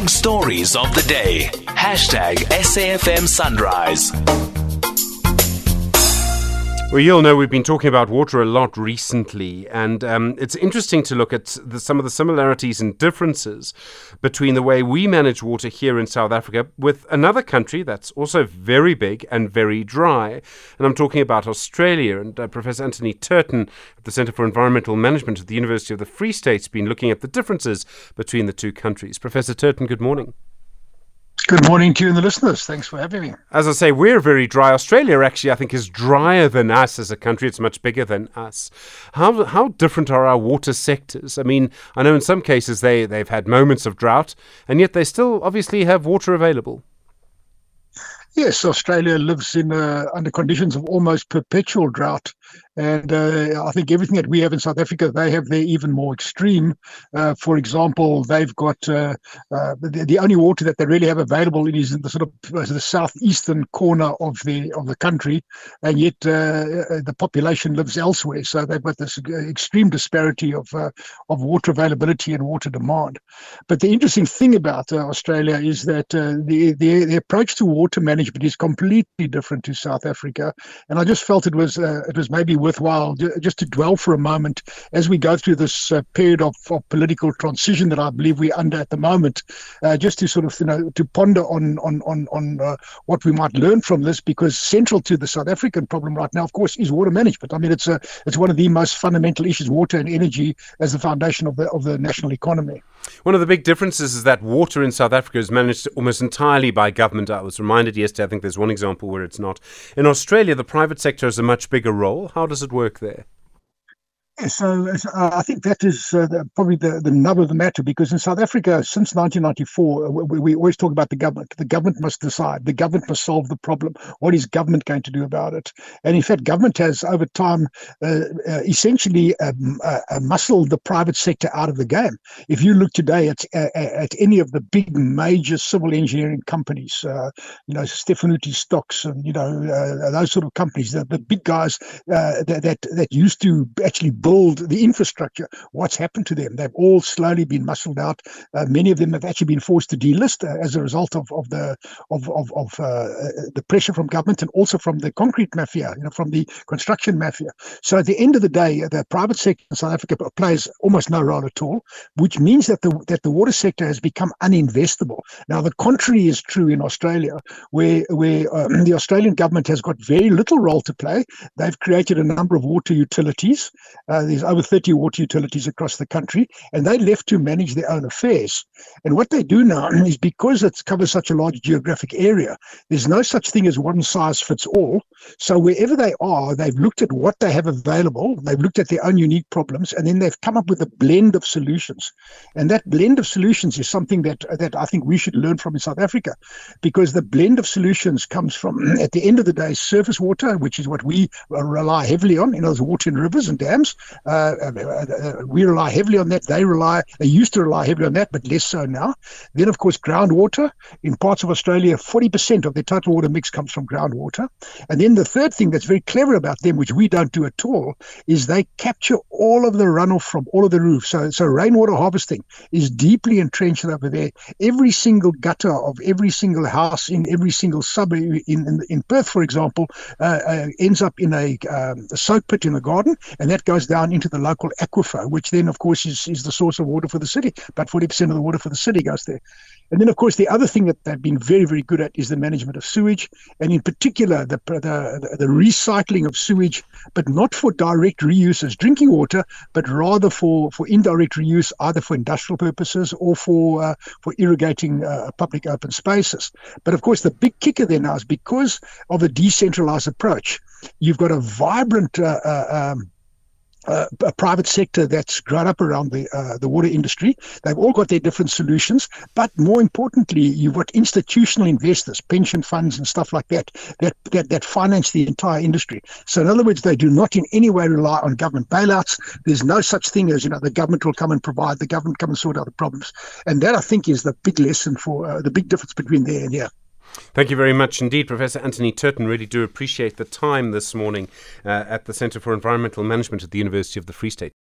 big stories of the day. Hashtag SAFM Sunrise. Well, you'll know we've been talking about water a lot recently, and um, it's interesting to look at the, some of the similarities and differences between the way we manage water here in South Africa with another country that's also very big and very dry. And I'm talking about Australia. And uh, Professor Anthony Turton at the Centre for Environmental Management at the University of the Free State's been looking at the differences between the two countries. Professor Turton, good morning. Good morning to you and the listeners. Thanks for having me. As I say, we're very dry. Australia, actually, I think, is drier than us as a country. It's much bigger than us. How how different are our water sectors? I mean, I know in some cases they they've had moments of drought, and yet they still obviously have water available. Yes, Australia lives in uh, under conditions of almost perpetual drought. And uh, I think everything that we have in South Africa, they have there even more extreme. Uh, for example, they've got uh, uh the, the, only water that they really have available is in the sort of uh, the southeastern corner of the of the country, and yet uh, the population lives elsewhere. So they've got this extreme disparity of of water availability and water demand. But the interesting thing about Australia is that the, the, the approach to water management is completely different to South Africa, and I just felt it was it was maybe worthwhile just to dwell for a moment as we go through this uh, period of, of, political transition that I believe we're under at the moment, uh, just to sort of you know to ponder on on on on uh, what we might learn from this, because central to the South African problem right now, of course, is water management. I mean, it's a it's one of the most fundamental issues, water and energy as the foundation of the of the national economy. One of the big differences is that water in South Africa is managed almost entirely by government. I was reminded yesterday, I think there's one example where it's not. In Australia, the private sector has a much bigger role. How does it work there? So uh, I think that is uh, probably the, the nub of the matter because in South Africa, since 1994, uh, we, we, always talk about the government. The government must decide. The government must solve the problem. What is government going to do about it? And in fact, government has over time uh, uh essentially um, uh, muscled the private sector out of the game. If you look today at at any of the big major civil engineering companies, you know Stefanutti Stocks and you know those sort of companies, the, the big guys that, that that used to actually build build the infrastructure. What's happened to them? They've all slowly been muscled out. Uh, many of them have actually been forced to delist uh, as a result of, of the of of, of uh, uh, the pressure from government and also from the concrete mafia, you know, from the construction mafia. So at the end of the day, the private sector in South Africa plays almost no role at all, which means that the that the water sector has become uninvestable. Now the contrary is true in Australia, where where um, the Australian government has got very little role to play. They've created a number of water utilities. Uh, uh, there's over 30 water utilities across the country, and they're left to manage their own affairs. And what they do now is because it covers such a large geographic area, there's no such thing as one size fits all. So wherever they are, they've looked at what they have available, they've looked at their own unique problems, and then they've come up with a blend of solutions. And that blend of solutions is something that that I think we should learn from in South Africa, because the blend of solutions comes from, at the end of the day, surface water, which is what we rely heavily on, you know, there's water in rivers and dams, uh, uh, uh, we rely heavily on that. They rely, they used to rely heavily on that, but less so now. Then, of course, groundwater. In parts of Australia, 40% of their total water mix comes from groundwater. And then the third thing that's very clever about them, which we don't do at all, is they capture all of the runoff from all of the roofs. So, so rainwater harvesting is deeply entrenched over there. Every single gutter of every single house in every single suburb in, in, in Perth, for example, uh, uh, ends up in a, um, a soak pit in the garden, and that goes down into the local aquifer, which then, of course, is, is the source of water for the city. About 40% of the water for the city goes there. And then, of course, the other thing that they've been very, very good at is the management of sewage, and in particular, the, the, the recycling of sewage, but not for direct reuse as drinking water, but rather for, for indirect reuse, either for industrial purposes or for uh, for irrigating uh, public open spaces. But of course, the big kicker there now is because of a decentralized approach, you've got a vibrant uh, uh um, uh, a private sector that's grown up around the uh, the water industry. They've all got their different solutions, but more importantly, you've got institutional investors, pension funds, and stuff like that that that, that finance the entire industry. So, in other words, they do not in any way rely on government bailouts. There's no such thing as you know the government will come and provide, the government come and sort out the problems, and that I think is the big lesson for uh, the big difference between there and here. Thank you very much indeed, Professor Anthony Turton. Really do appreciate the time this morning uh, at the Centre for Environmental Management at the University of the Free State.